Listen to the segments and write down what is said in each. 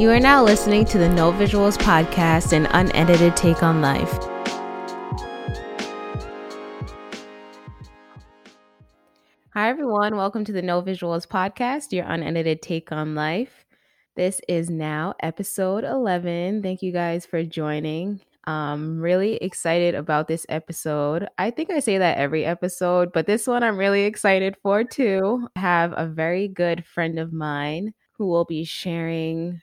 You are now listening to the No Visuals podcast, an unedited take on life. Hi, everyone. Welcome to the No Visuals podcast, your unedited take on life. This is now episode 11. Thank you guys for joining. I'm really excited about this episode. I think I say that every episode, but this one I'm really excited for too. I have a very good friend of mine who will be sharing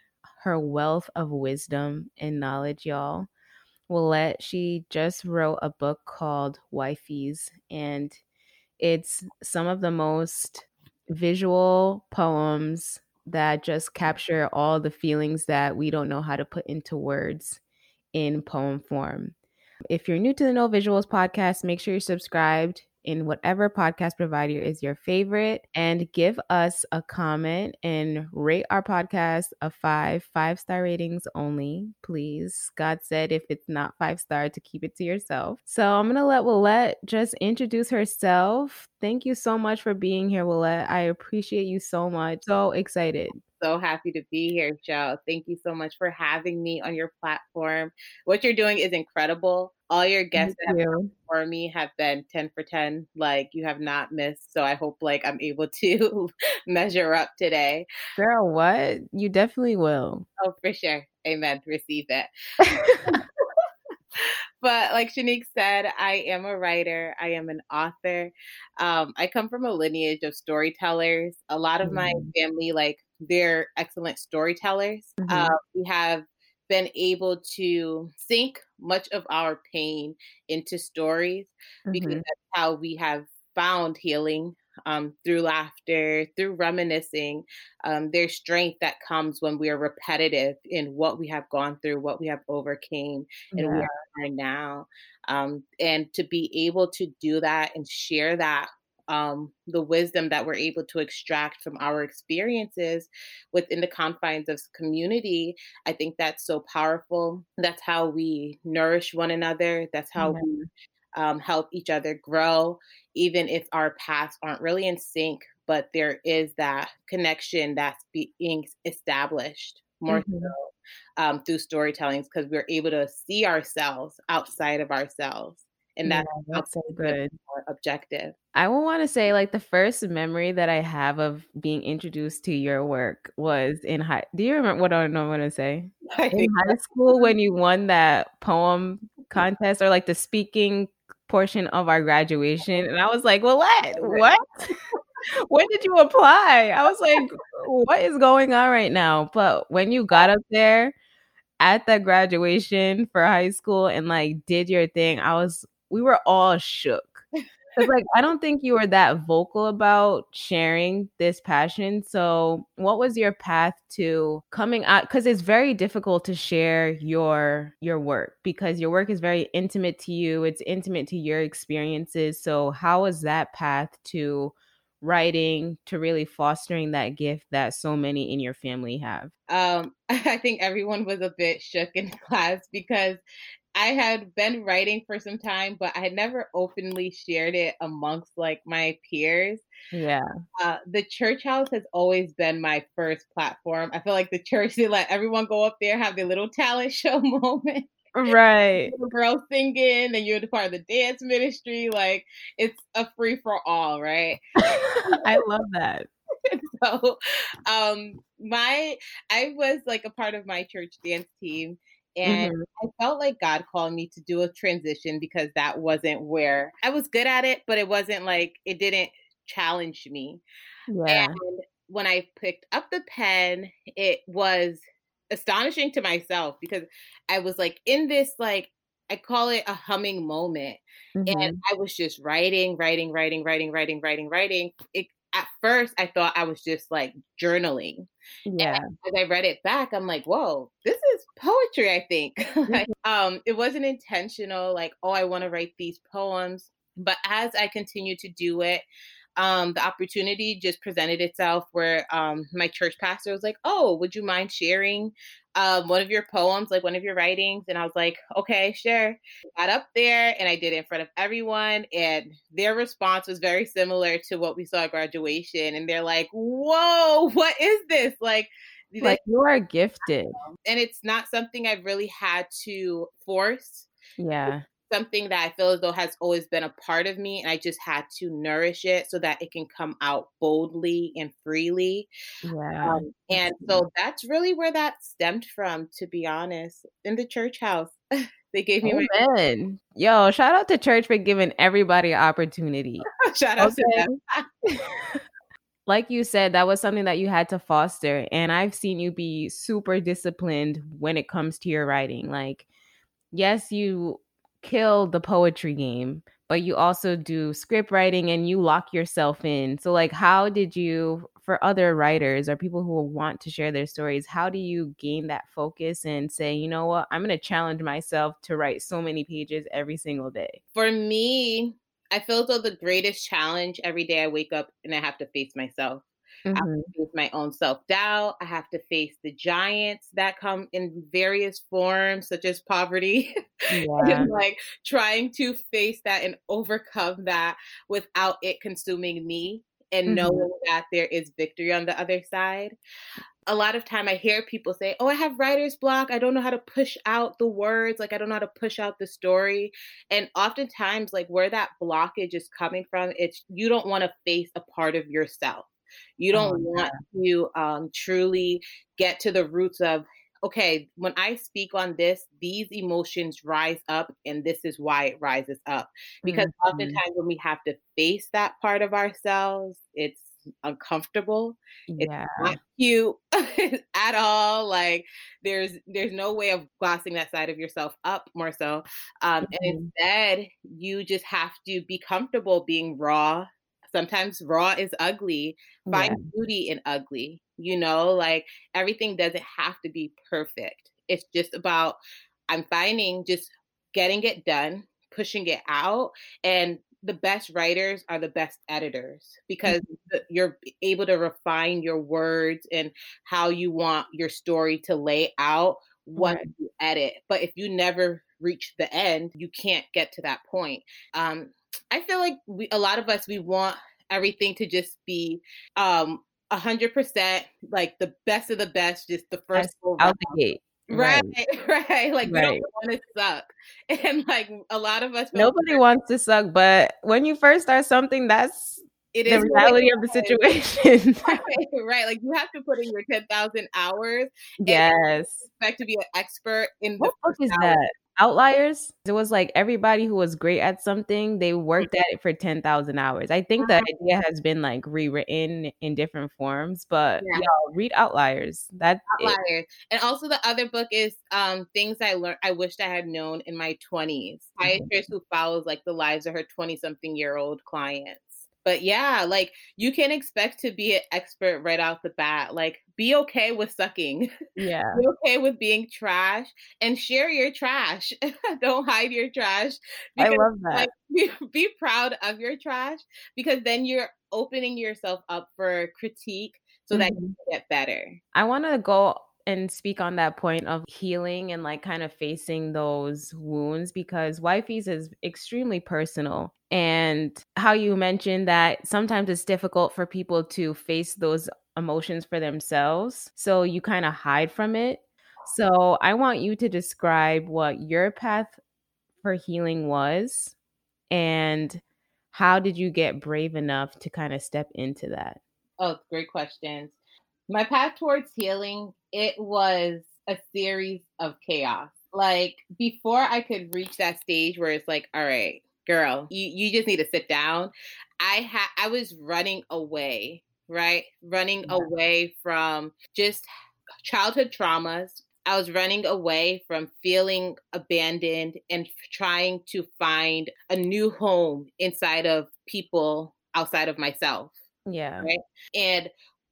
her wealth of wisdom and knowledge, y'all. Willette, she just wrote a book called Wifey's, and it's some of the most visual poems that just capture all the feelings that we don't know how to put into words in poem form. If you're new to the No Visuals podcast, make sure you're subscribed in whatever podcast provider is your favorite and give us a comment and rate our podcast a five, five star ratings only, please. God said if it's not five star to keep it to yourself. So I'm going to let Willette just introduce herself. Thank you so much for being here, Willette. I appreciate you so much. So excited so happy to be here, Joe. Thank you so much for having me on your platform. What you're doing is incredible. All your guests you. for me have been 10 for 10. Like you have not missed. So I hope like I'm able to measure up today. Girl, what? You definitely will. Oh, for sure. Amen. Receive it. but like Shanique said, I am a writer. I am an author. Um, I come from a lineage of storytellers. A lot of mm-hmm. my family, like they're excellent storytellers. Mm-hmm. Uh, we have been able to sink much of our pain into stories mm-hmm. because that's how we have found healing um, through laughter, through reminiscing. Um, there's strength that comes when we are repetitive in what we have gone through, what we have overcame, and yeah. we are now. Um, and to be able to do that and share that um, the wisdom that we're able to extract from our experiences within the confines of community, I think that's so powerful. That's how we nourish one another. That's how mm-hmm. we um, help each other grow, even if our paths aren't really in sync, but there is that connection that's being established more mm-hmm. so um, through storytelling because we're able to see ourselves outside of ourselves and that's, yeah, that's so good. objective. I will want to say like the first memory that i have of being introduced to your work was in high do you remember what i know what to say? In high school when you won that poem contest or like the speaking portion of our graduation and i was like well what? What? When did you apply? I was like what is going on right now? But when you got up there at the graduation for high school and like did your thing i was we were all shook. Cause like I don't think you were that vocal about sharing this passion. So what was your path to coming out? Because it's very difficult to share your your work because your work is very intimate to you. It's intimate to your experiences. So how was that path to writing to really fostering that gift that so many in your family have? Um, I think everyone was a bit shook in class because I had been writing for some time, but I had never openly shared it amongst like my peers. Yeah. Uh, the church house has always been my first platform. I feel like the church, they let everyone go up there, have their little talent show moment. Right. Girl singing, and you're the part of the dance ministry. Like it's a free for all, right? I love that. so um my I was like a part of my church dance team and mm-hmm. I felt like God called me to do a transition because that wasn't where I was good at it, but it wasn't like it didn't challenge me. Yeah. And when I picked up the pen, it was astonishing to myself because I was like in this like I call it a humming moment. Mm-hmm. And I was just writing, writing, writing, writing, writing, writing, writing. It at first I thought I was just like journaling. Yeah. And as I read it back, I'm like, whoa, this is poetry, I think. mm-hmm. um, it wasn't intentional, like, oh, I want to write these poems. But as I continued to do it, um, the opportunity just presented itself where um, my church pastor was like, "Oh, would you mind sharing um, one of your poems, like one of your writings?" And I was like, "Okay, sure." Got up there and I did it in front of everyone, and their response was very similar to what we saw at graduation. And they're like, "Whoa, what is this?" Like like you are gifted. And it's not something I've really had to force. Yeah. Something that I feel as though has always been a part of me and I just had to nourish it so that it can come out boldly and freely. Yeah. Um, and so that's really where that stemmed from, to be honest, in the church house. they gave me Amen. my Yo, shout out to church for giving everybody opportunity. shout out to them. like you said, that was something that you had to foster. And I've seen you be super disciplined when it comes to your writing. Like, yes, you kill the poetry game, but you also do script writing and you lock yourself in. So, like, how did you, for other writers or people who want to share their stories, how do you gain that focus and say, you know what, I'm going to challenge myself to write so many pages every single day? For me, I feel though the greatest challenge every day I wake up and I have to face myself. Mm-hmm. I have to mm-hmm. face my own self doubt. I have to face the giants that come in various forms, such as poverty. Yeah. like trying to face that and overcome that without it consuming me and mm-hmm. knowing that there is victory on the other side a lot of time I hear people say, "Oh, I have writer's block. I don't know how to push out the words. Like I don't know how to push out the story." And oftentimes like where that blockage is coming from, it's you don't want to face a part of yourself. You don't oh, want to um, truly get to the roots of okay, when I speak on this, these emotions rise up, and this is why it rises up. Because mm-hmm. oftentimes, when we have to face that part of ourselves, it's uncomfortable. Yeah. It's not cute at all. Like there's there's no way of glossing that side of yourself up more so. Um, mm-hmm. and instead you just have to be comfortable being raw. Sometimes raw is ugly. Find yeah. beauty in ugly. You know, like everything doesn't have to be perfect. It's just about I'm finding just getting it done, pushing it out, and the best writers are the best editors because mm-hmm. you're able to refine your words and how you want your story to lay out once right. you edit. But if you never reach the end, you can't get to that point. Um, I feel like we, a lot of us, we want everything to just be um, a hundred percent like the best of the best, just the first out the gate. Right, right. right. Like right. we don't want to suck. And like a lot of us Nobody wants to suck, but when you first start something, that's it the reality of the situation. right, right. Like you have to put in your 10,000 hours. Yes. expect to be an expert in what book is hour. that? Outliers it was like everybody who was great at something they worked mm-hmm. at it for 10,000 hours i think the uh-huh. idea has been like rewritten in different forms but yeah, y'all read outliers that's outliers it. and also the other book is um things i learned i wished i had known in my 20s psychiatrist mm-hmm. who follows like the lives of her 20 something year old clients but yeah, like you can't expect to be an expert right off the bat. Like be okay with sucking. Yeah. Be okay with being trash and share your trash. Don't hide your trash. Because, I love that. Like, be, be proud of your trash because then you're opening yourself up for critique so mm-hmm. that you mm-hmm. get better. I want to go and speak on that point of healing and like kind of facing those wounds because wifey's is extremely personal and how you mentioned that sometimes it's difficult for people to face those emotions for themselves so you kind of hide from it. So i want you to describe what your path for healing was and how did you get brave enough to kind of step into that? Oh great questions. My path towards healing it was a series of chaos. Like before I could reach that stage where it's like, all right, girl, you, you just need to sit down. I had I was running away, right? Running yeah. away from just childhood traumas. I was running away from feeling abandoned and trying to find a new home inside of people outside of myself. Yeah. Right. And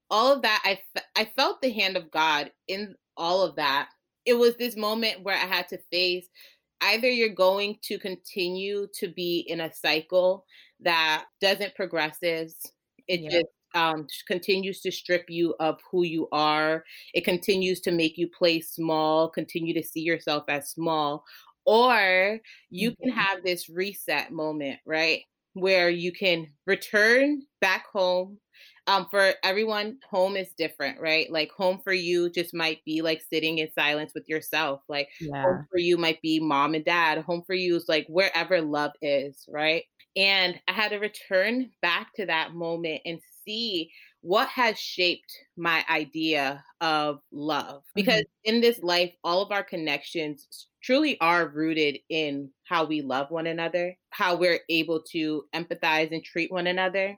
all of that I, I felt the hand of god in all of that it was this moment where i had to face either you're going to continue to be in a cycle that doesn't progresses it yeah. just um, continues to strip you of who you are it continues to make you play small continue to see yourself as small or you mm-hmm. can have this reset moment right where you can return back home um for everyone home is different right like home for you just might be like sitting in silence with yourself like yeah. home for you might be mom and dad home for you is like wherever love is right and i had to return back to that moment and see what has shaped my idea of love because mm-hmm. in this life all of our connections truly are rooted in how we love one another how we're able to empathize and treat one another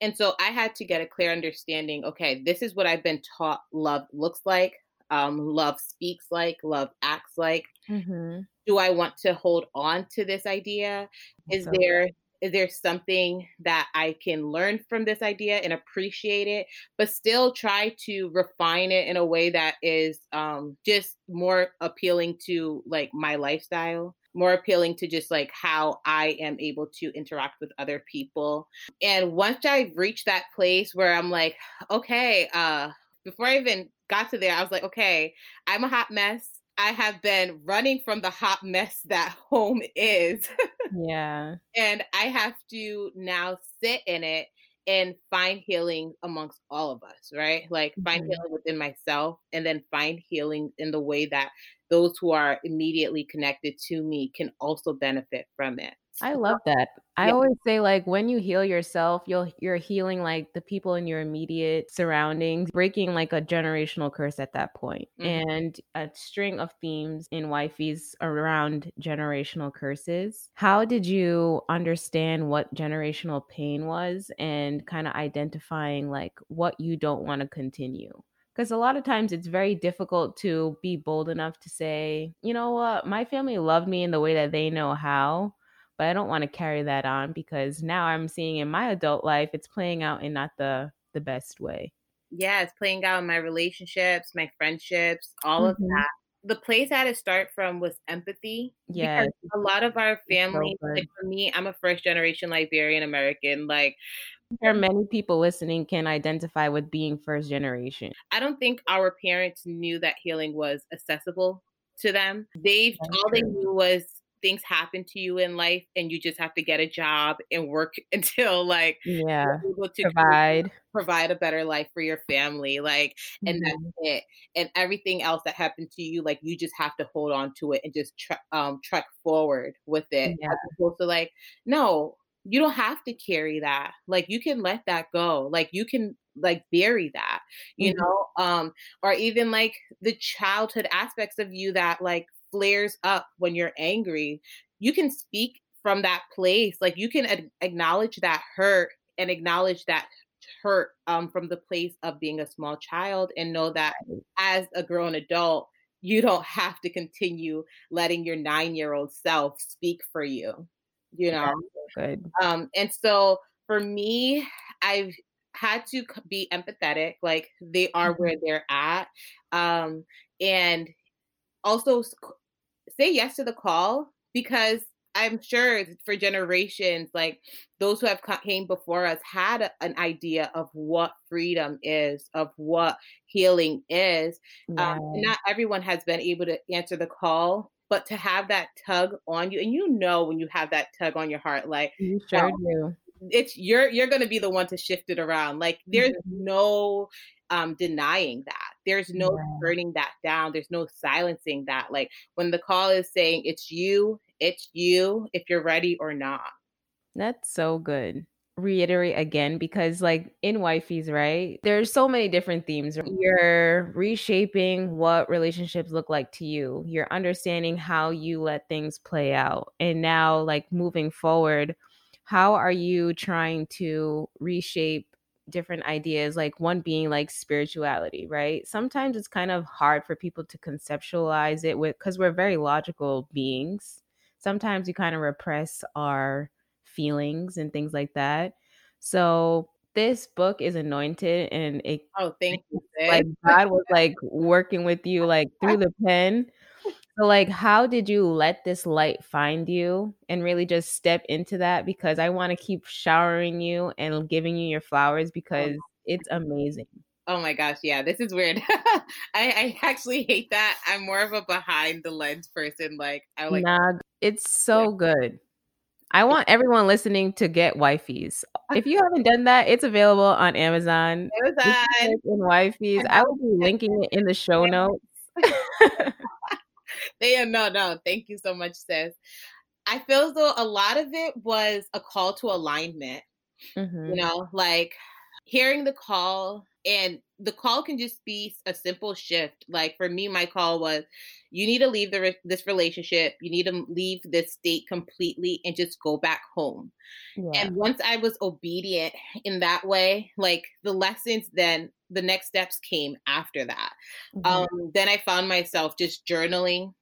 and so i had to get a clear understanding okay this is what i've been taught love looks like um, love speaks like love acts like mm-hmm. do i want to hold on to this idea is so there is there something that I can learn from this idea and appreciate it, but still try to refine it in a way that is um, just more appealing to like my lifestyle? More appealing to just like how I am able to interact with other people. And once I've reached that place where I'm like, okay, uh, before I even got to there, I was like, okay, I'm a hot mess. I have been running from the hot mess that home is. yeah. And I have to now sit in it and find healing amongst all of us, right? Like find mm-hmm. healing within myself and then find healing in the way that those who are immediately connected to me can also benefit from it. I love that. I yeah. always say like when you heal yourself, you'll you're healing like the people in your immediate surroundings, breaking like a generational curse at that point. Mm-hmm. And a string of themes in wifey's around generational curses. How did you understand what generational pain was and kind of identifying like what you don't want to continue? because a lot of times it's very difficult to be bold enough to say, you know what, my family loved me in the way that they know how, but I don't want to carry that on because now I'm seeing in my adult life it's playing out in not the the best way. Yeah, it's playing out in my relationships, my friendships, all mm-hmm. of that. The place I had to start from was empathy. Yeah. A lot of our family, so like for me, I'm a first generation Liberian American. Like there are many people listening can identify with being first generation. I don't think our parents knew that healing was accessible to them. They all they knew was things happen to you in life and you just have to get a job and work until like yeah able to provide provide a better life for your family like and mm-hmm. that's it and everything else that happened to you like you just have to hold on to it and just tr- um trek forward with it yeah. as opposed to like no you don't have to carry that like you can let that go like you can like bury that you mm-hmm. know um or even like the childhood aspects of you that like flares up when you're angry, you can speak from that place. Like you can ad- acknowledge that hurt and acknowledge that hurt um, from the place of being a small child and know that as a grown adult, you don't have to continue letting your nine year old self speak for you, you know? good. Um, and so for me, I've had to be empathetic, like they are mm-hmm. where they're at. Um, and also say yes to the call because I'm sure for generations, like those who have came before us had a, an idea of what freedom is, of what healing is. Um, not everyone has been able to answer the call, but to have that tug on you, and you know when you have that tug on your heart, like you sure do. It's you're you're going to be the one to shift it around. Like there's mm-hmm. no um, denying that. There's no yeah. turning that down. There's no silencing that. Like when the call is saying it's you, it's you if you're ready or not. That's so good. Reiterate again because, like in wifeys, right? There's so many different themes. You're reshaping what relationships look like to you. You're understanding how you let things play out. And now, like moving forward, how are you trying to reshape different ideas like one being like spirituality right? Sometimes it's kind of hard for people to conceptualize it with because we're very logical beings. Sometimes we kind of repress our feelings and things like that. So this book is anointed and it oh thank you like god was like working with you like through the pen so, like, how did you let this light find you and really just step into that? Because I want to keep showering you and giving you your flowers oh, because it's amazing. Oh my gosh, yeah, this is weird. I, I actually hate that. I'm more of a behind the lens person. Like, I like. Nah, it's so yeah. good. I want everyone listening to get wifeys. If you haven't done that, it's available on Amazon. Amazon and wifeys. I will be linking it in the show notes. they are no, no. Thank you so much, sis. I feel as though a lot of it was a call to alignment. Mm-hmm. You know, like hearing the call and the call can just be a simple shift like for me my call was you need to leave the this relationship you need to leave this state completely and just go back home yeah. and once i was obedient in that way like the lessons then the next steps came after that mm-hmm. um then i found myself just journaling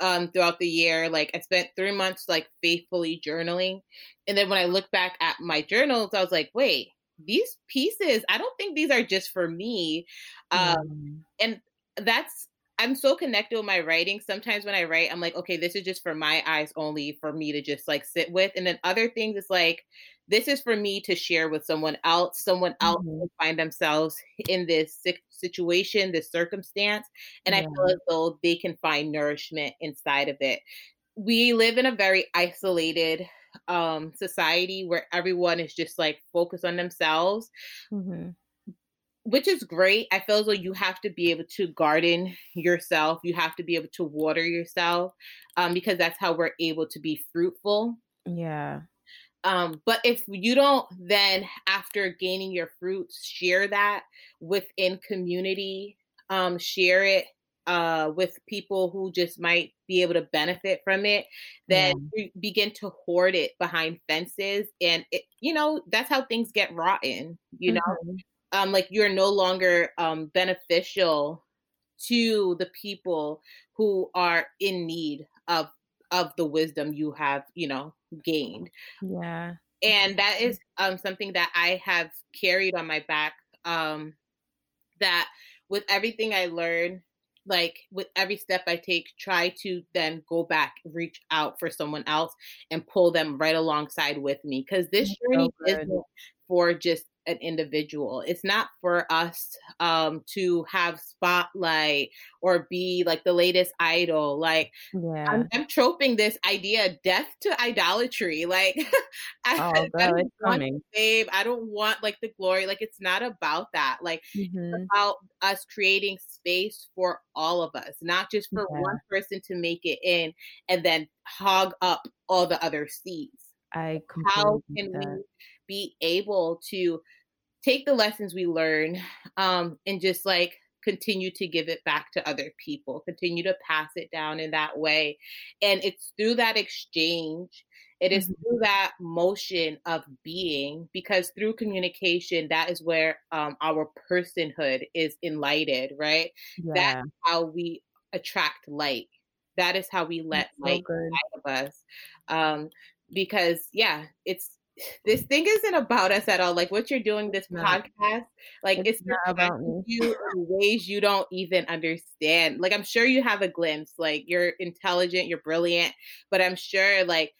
um throughout the year like i spent three months like faithfully journaling and then when i look back at my journals i was like wait these pieces, I don't think these are just for me. Um, mm. And that's, I'm so connected with my writing. Sometimes when I write, I'm like, okay, this is just for my eyes only, for me to just like sit with. And then other things, it's like, this is for me to share with someone else. Someone else mm-hmm. will find themselves in this situation, this circumstance. And yeah. I feel as though they can find nourishment inside of it. We live in a very isolated um, society where everyone is just like focused on themselves. Mm-hmm. Which is great. I feel as though you have to be able to garden yourself. You have to be able to water yourself um, because that's how we're able to be fruitful. Yeah. Um, but if you don't then, after gaining your fruits, share that within community, um, share it uh, with people who just might be able to benefit from it, then yeah. you begin to hoard it behind fences. And, it, you know, that's how things get rotten, you mm-hmm. know? Um, like you're no longer um, beneficial to the people who are in need of of the wisdom you have you know gained yeah and that is um, something that i have carried on my back um, that with everything i learned like with every step I take, try to then go back, reach out for someone else and pull them right alongside with me. Cause this journey so isn't for just an individual. It's not for us um, to have spotlight or be like the latest idol. Like yeah. I'm, I'm troping this idea death to idolatry. Like I, oh, I, don't want fame. I don't want like the glory. Like it's not about that. Like mm-hmm. it's about us creating space for all of us, not just for yeah. one person to make it in and then hog up all the other seats. I how can we be able to take the lessons we learn um, and just like continue to give it back to other people, continue to pass it down in that way. And it's through that exchange, it is mm-hmm. through that motion of being, because through communication, that is where um, our personhood is enlightened, right? Yeah. That's how we attract light. That is how we let That's light so out of us. Um, because yeah, it's this thing isn't about us at all. Like what you're doing this no. podcast, like it's, it's not about you in ways you don't even understand. Like I'm sure you have a glimpse. Like you're intelligent, you're brilliant, but I'm sure like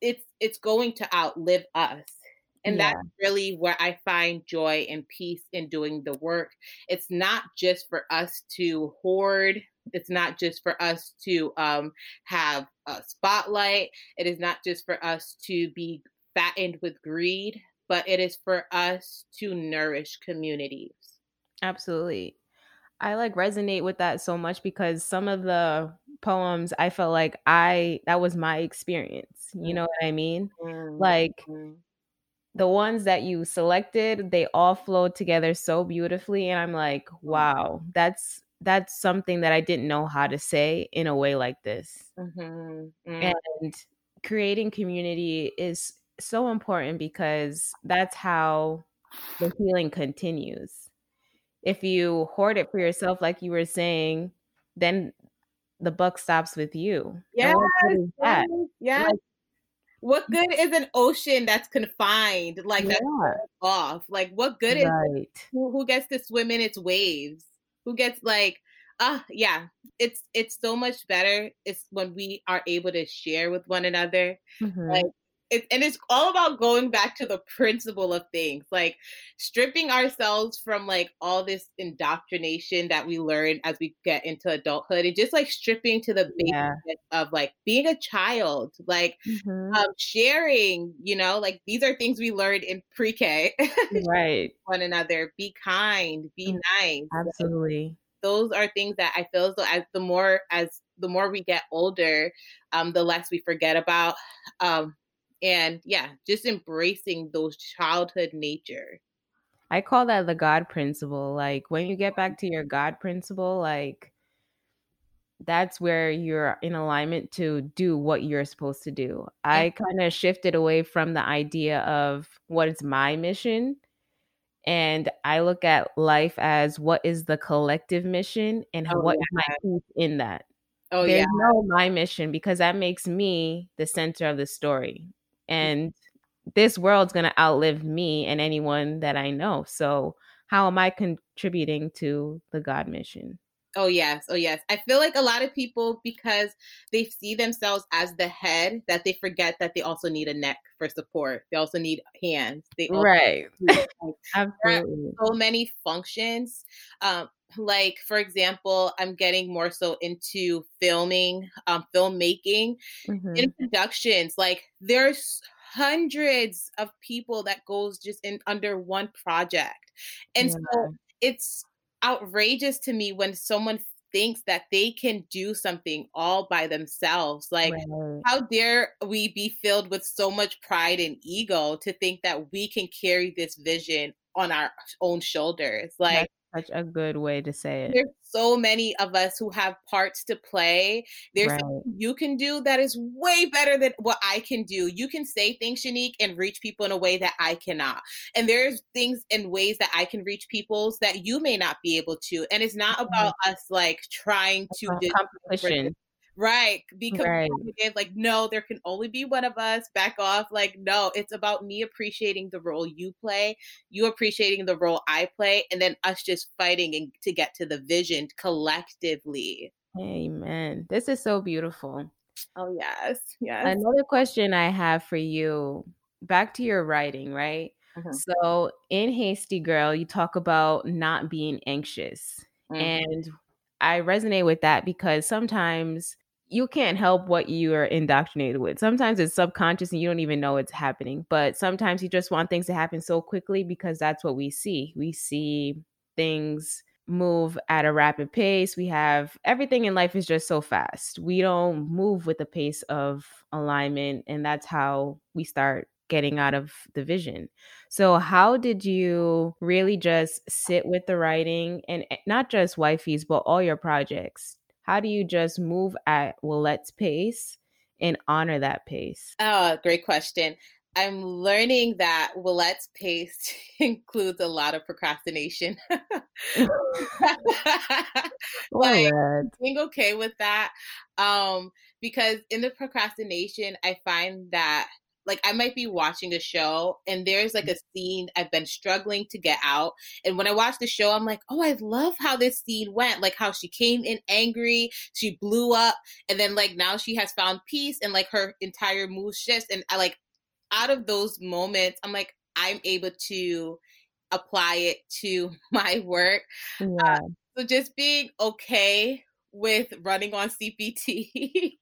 it's it's going to outlive us. And yeah. that's really where I find joy and peace in doing the work. It's not just for us to hoard it's not just for us to um, have a spotlight. It is not just for us to be fattened with greed, but it is for us to nourish communities. Absolutely. I like resonate with that so much because some of the poems I felt like I that was my experience. You know what I mean? Mm-hmm. Like the ones that you selected, they all flowed together so beautifully and I'm like, wow, that's that's something that I didn't know how to say in a way like this. Mm-hmm. Mm. And creating community is so important because that's how the healing continues. If you hoard it for yourself, like you were saying, then the buck stops with you. Yeah. Yeah. Like, what good is an ocean that's confined, like yeah. that's off? Like, what good right. is who, who gets to swim in its waves? Who gets like, ah, uh, yeah, it's it's so much better. It's when we are able to share with one another. Mm-hmm. Like it, and it's all about going back to the principle of things like stripping ourselves from like all this indoctrination that we learn as we get into adulthood and just like stripping to the basics yeah. of like being a child like mm-hmm. um, sharing you know like these are things we learned in pre-k right one another be kind be mm, nice absolutely like, those are things that i feel as though as the more as the more we get older um, the less we forget about um, and yeah, just embracing those childhood nature. I call that the God principle. Like when you get back to your God principle, like that's where you're in alignment to do what you're supposed to do. I kind of shifted away from the idea of what is my mission and I look at life as what is the collective mission and oh, what yeah. my piece in that. Oh There's yeah. no my mission because that makes me the center of the story and this world's going to outlive me and anyone that I know. So, how am I contributing to the God mission? Oh, yes. Oh, yes. I feel like a lot of people, because they see themselves as the head, that they forget that they also need a neck for support. They also need hands. They right. Need, Absolutely. so many functions. Um, like for example i'm getting more so into filming um filmmaking mm-hmm. in productions like there's hundreds of people that goes just in under one project and yeah. so it's outrageous to me when someone thinks that they can do something all by themselves. Like, right. how dare we be filled with so much pride and ego to think that we can carry this vision on our own shoulders? Like, such a good way to say it. There's so many of us who have parts to play. There's right. something you can do that is way better than what I can do. You can say things, Shanique, and reach people in a way that I cannot. And there's things and ways that I can reach people's that you may not be able to. And it's not about mm-hmm. us like trying to competition. Right. Because right. like, no, there can only be one of us. Back off. Like, no, it's about me appreciating the role you play, you appreciating the role I play, and then us just fighting and to get to the vision collectively. Amen. This is so beautiful. Oh yes. Yes. Another question I have for you, back to your writing, right? Mm-hmm. So in Hasty Girl, you talk about not being anxious. Mm-hmm. And I resonate with that because sometimes you can't help what you are indoctrinated with. Sometimes it's subconscious and you don't even know it's happening. But sometimes you just want things to happen so quickly because that's what we see. We see things move at a rapid pace. We have everything in life is just so fast. We don't move with the pace of alignment. And that's how we start getting out of the vision. So, how did you really just sit with the writing and eh, not just wifey's, but all your projects how do you just move at Willette's pace and honor that pace? Oh, great question. I'm learning that Willette's pace includes a lot of procrastination. like being okay with that. Um, because in the procrastination, I find that like I might be watching a show and there's like a scene I've been struggling to get out. And when I watch the show, I'm like, oh, I love how this scene went. Like how she came in angry, she blew up, and then like now she has found peace and like her entire mood shifts. And I like out of those moments, I'm like, I'm able to apply it to my work. Uh, yeah. Uh, so just being okay with running on CPT.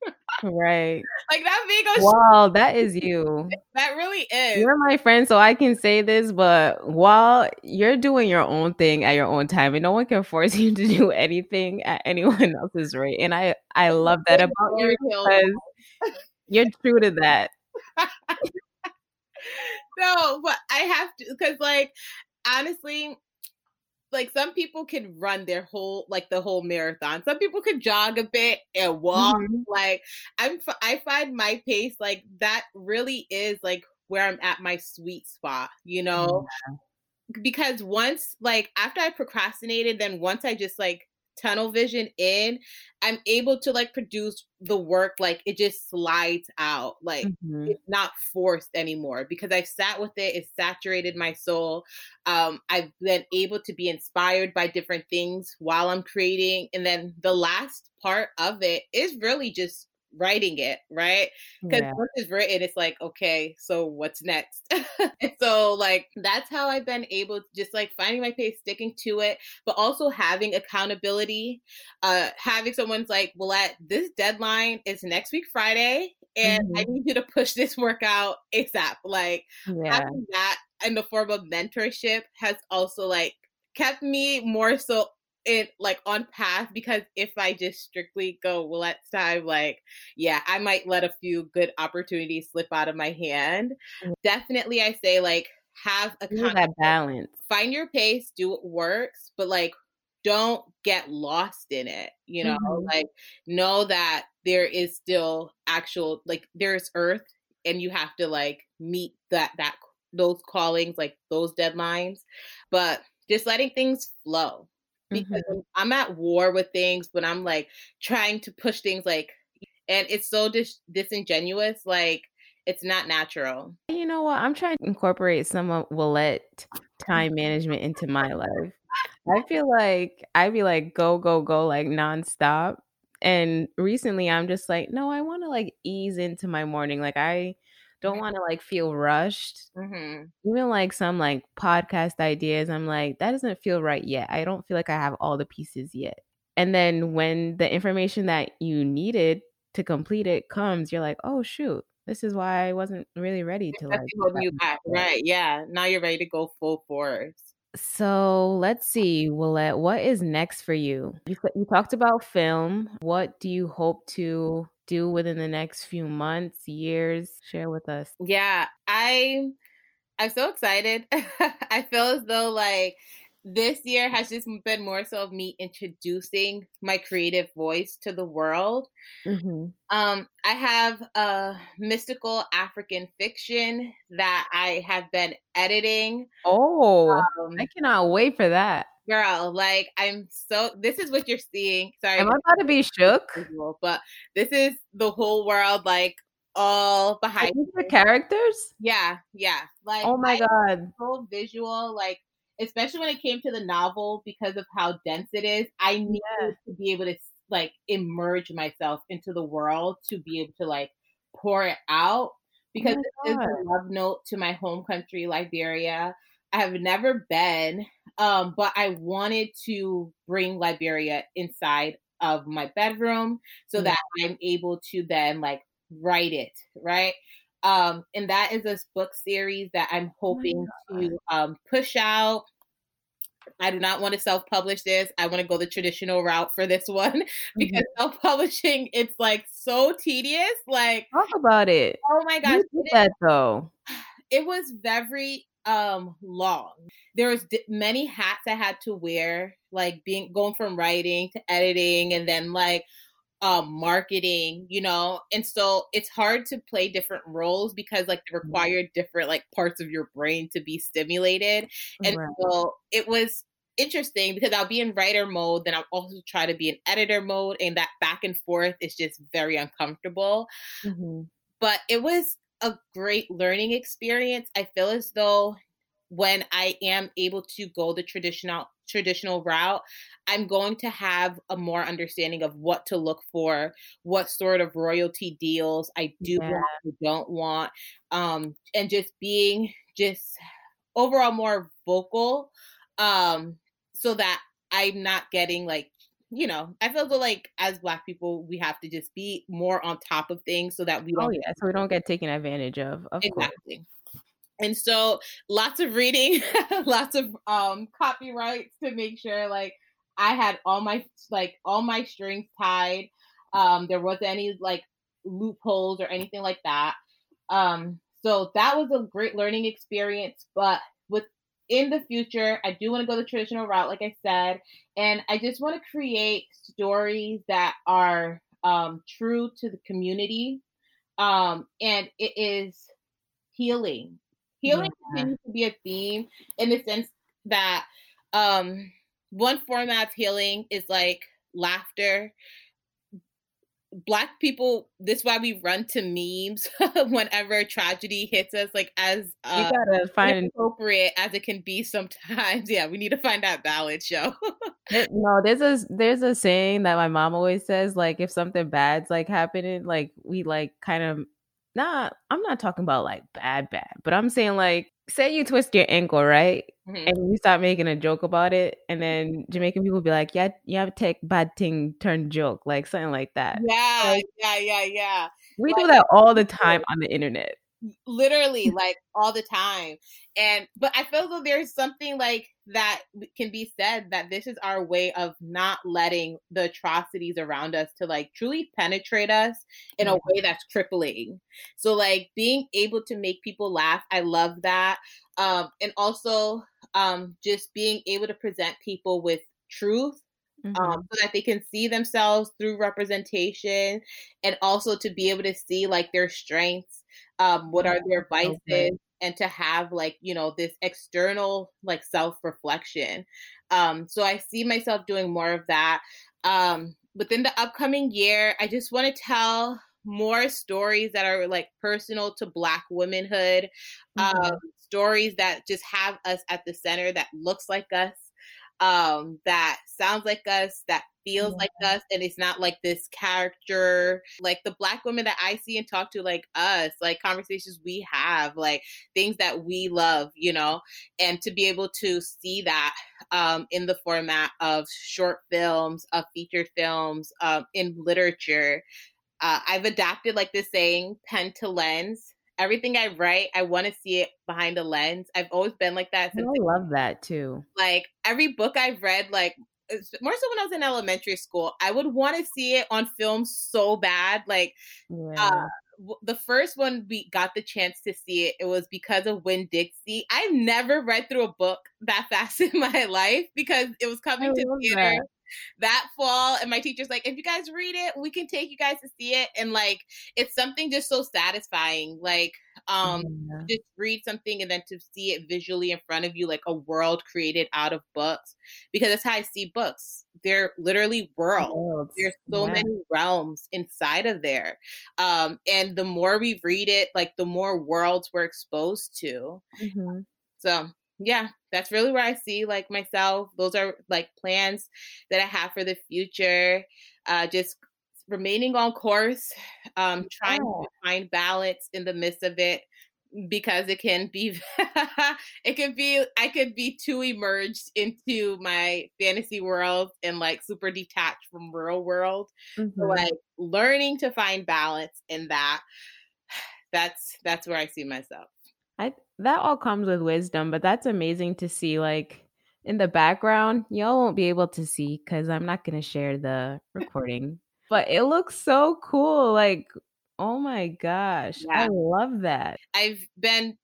right. Like that a Wow, that is you. That really is. You're my friend, so I can say this, but while you're doing your own thing at your own time, and no one can force you to do anything at anyone else's rate. And I I love that about you because you're true to that. no, but I have to because like honestly, like some people can run their whole like the whole marathon some people can jog a bit and walk mm-hmm. like i'm i find my pace like that really is like where i'm at my sweet spot you know mm-hmm. because once like after i procrastinated then once i just like tunnel vision in, I'm able to like produce the work like it just slides out. Like mm-hmm. it's not forced anymore because I've sat with it, it's saturated my soul. Um, I've been able to be inspired by different things while I'm creating. And then the last part of it is really just writing it, right? Because yeah. once it's written, it's like, okay, so what's next? so like that's how I've been able to just like finding my pace, sticking to it, but also having accountability. Uh having someone's like, well, at this deadline is next week Friday, and mm-hmm. I need you to push this workout ASAP. Like yeah. having that in the form of mentorship has also like kept me more so it like on path because if I just strictly go, well, that's time, like, yeah, I might let a few good opportunities slip out of my hand. Mm-hmm. Definitely, I say like have a kind that balance. Find your pace, do what works, but like don't get lost in it. You know, mm-hmm. like know that there is still actual like there's earth, and you have to like meet that that those callings, like those deadlines, but just letting things flow because mm-hmm. I'm at war with things when I'm like trying to push things like and it's so dis- disingenuous like it's not natural. You know what? I'm trying to incorporate some of Willette time management into my life. I feel like I'd be like go go go like nonstop. And recently I'm just like, no, I want to like ease into my morning. Like I don't want to like feel rushed. Mm-hmm. Even like some like podcast ideas, I'm like, that doesn't feel right yet. I don't feel like I have all the pieces yet. And then when the information that you needed to complete it comes, you're like, oh shoot, this is why I wasn't really ready to like. You back. Right? Yeah. Now you're ready to go full force. So let's see, Willette, what is next for you? You, you talked about film. What do you hope to do within the next few months, years? Share with us. Yeah, I I'm so excited. I feel as though like this year has just been more so of me introducing my creative voice to the world. Mm-hmm. Um, I have a mystical African fiction that I have been editing. Oh, um, I cannot wait for that girl like i'm so this is what you're seeing. Sorry am i about to be shook? but this is the whole world like all behind the characters? Yeah yeah like oh my god. so visual like especially when it came to the novel because of how dense it is i needed yeah. to be able to like immerse myself into the world to be able to like pour it out oh because oh this is a love note to my home country liberia. I have never been, um, but I wanted to bring Liberia inside of my bedroom so that I'm able to then like write it, right? Um, and that is a book series that I'm oh hoping oh to um, push out. I do not want to self-publish this. I want to go the traditional route for this one because mm-hmm. self-publishing it's like so tedious. Like talk about it. Oh my gosh, that though. It was very um long. There was d- many hats I had to wear, like being going from writing to editing, and then like um marketing you know and so it's hard to play different roles because like they mm-hmm. require different like parts of your brain to be stimulated and right. so it was interesting because I'll be in writer mode, then I'll also try to be in editor mode, and that back and forth is just very uncomfortable. Mm-hmm. But it was a great learning experience. I feel as though when I am able to go the traditional traditional route, I'm going to have a more understanding of what to look for, what sort of royalty deals I do yeah. want, don't want, um, and just being just overall more vocal, um, so that I'm not getting like you know, I feel like as black people, we have to just be more on top of things so that we don't. Oh yeah, so we don't get taken advantage of. Of exactly. Course. And so, lots of reading, lots of um copyrights to make sure like I had all my like all my strings tied. Um, there wasn't any like loopholes or anything like that. Um, so that was a great learning experience. But in the future, I do want to go the traditional route, like I said, and I just want to create stories that are um, true to the community. Um, and it is healing. Healing yeah. continues to be a theme in the sense that um, one format of healing is like laughter, black people this why we run to memes whenever tragedy hits us like as uh, you gotta find appropriate as it can be sometimes. Yeah we need to find that balance show no there's a there's a saying that my mom always says like if something bad's like happening like we like kind of not i'm not talking about like bad bad but i'm saying like say you twist your ankle right? Mm-hmm. and you start making a joke about it and then jamaican people be like yeah yeah take bad thing turn joke like something like that. Yeah like, yeah yeah yeah. We like, do that all the time on the internet literally like all the time. And but i feel though there's something like that can be said that this is our way of not letting the atrocities around us to like truly penetrate us in a way that's crippling. So like being able to make people laugh i love that. Um and also um just being able to present people with truth um, Mm-hmm. Um, so that they can see themselves through representation and also to be able to see like their strengths um, what are their vices okay. and to have like you know this external like self reflection um so i see myself doing more of that um within the upcoming year i just want to tell more stories that are like personal to black womanhood mm-hmm. um stories that just have us at the center that looks like us um that sounds like us that feels yeah. like us and it's not like this character like the black women that i see and talk to like us like conversations we have like things that we love you know and to be able to see that um in the format of short films of featured films um in literature uh, i've adapted like this saying pen to lens everything I write, I want to see it behind a lens. I've always been like that. Since I love that too. Like every book I've read, like more so when I was in elementary school, I would want to see it on film so bad. Like, uh, yeah. uh, the first one we got the chance to see it, it was because of Winn-Dixie. I've never read through a book that fast in my life because it was coming I to theater. That that fall and my teacher's like if you guys read it we can take you guys to see it and like it's something just so satisfying like um yeah. just read something and then to see it visually in front of you like a world created out of books because that's how i see books they're literally worlds, worlds. there's so yeah. many realms inside of there um and the more we read it like the more worlds we're exposed to mm-hmm. so yeah, that's really where I see like myself. Those are like plans that I have for the future. Uh, just remaining on course, um, trying yeah. to find balance in the midst of it because it can be it can be I could be too immersed into my fantasy world and like super detached from real world. Mm-hmm. So like learning to find balance in that that's that's where I see myself. That all comes with wisdom, but that's amazing to see like in the background. Y'all won't be able to see cuz I'm not going to share the recording. but it looks so cool like oh my gosh. Yeah. I love that. I've been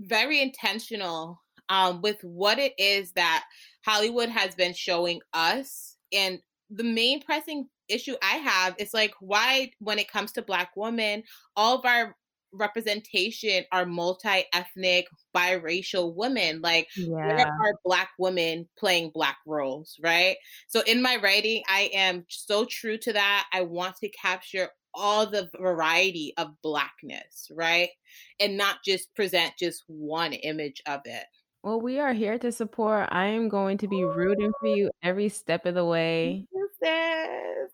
very intentional um, with what it is that Hollywood has been showing us and the main pressing issue I have is like why when it comes to black women all of our representation are multi-ethnic biracial women like yeah. where are black women playing black roles right? So in my writing i am so true to that i want to capture all the variety of blackness right? And not just present just one image of it. Well we are here to support i am going to be rooting for you every step of the way.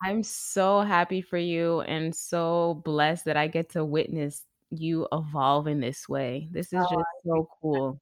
I'm so happy for you and so blessed that I get to witness you evolve in this way. This is oh, just so cool.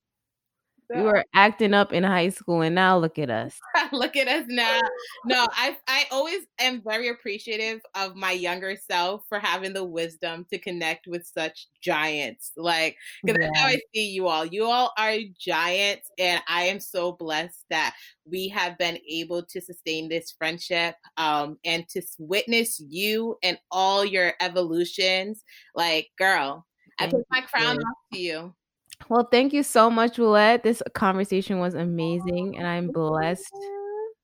You were acting up in high school and now look at us. look at us now. No, I I always am very appreciative of my younger self for having the wisdom to connect with such giants. Like because yeah. that's how I see you all. You all are giants and I am so blessed that we have been able to sustain this friendship um and to witness you and all your evolutions. Like, girl, Thank I put my crown off to you. Well, thank you so much, Willette. This conversation was amazing, and I'm blessed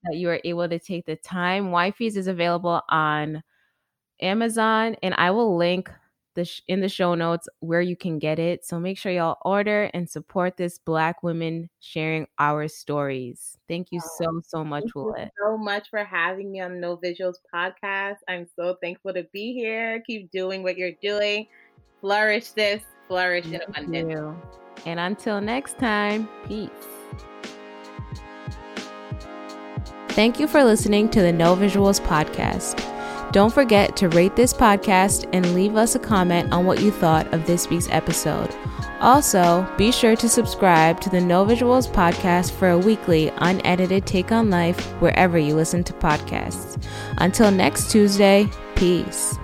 that you are able to take the time. Wifey's is available on Amazon, and I will link the sh- in the show notes where you can get it. So make sure y'all order and support this Black women sharing our stories. Thank you so so much, Thank Willette. so much for having me on No Visuals podcast. I'm so thankful to be here. Keep doing what you're doing. Flourish this, flourish in abundance. you. And until next time, peace. Thank you for listening to the No Visuals podcast. Don't forget to rate this podcast and leave us a comment on what you thought of this week's episode. Also, be sure to subscribe to the No Visuals podcast for a weekly, unedited take on life wherever you listen to podcasts. Until next Tuesday, peace.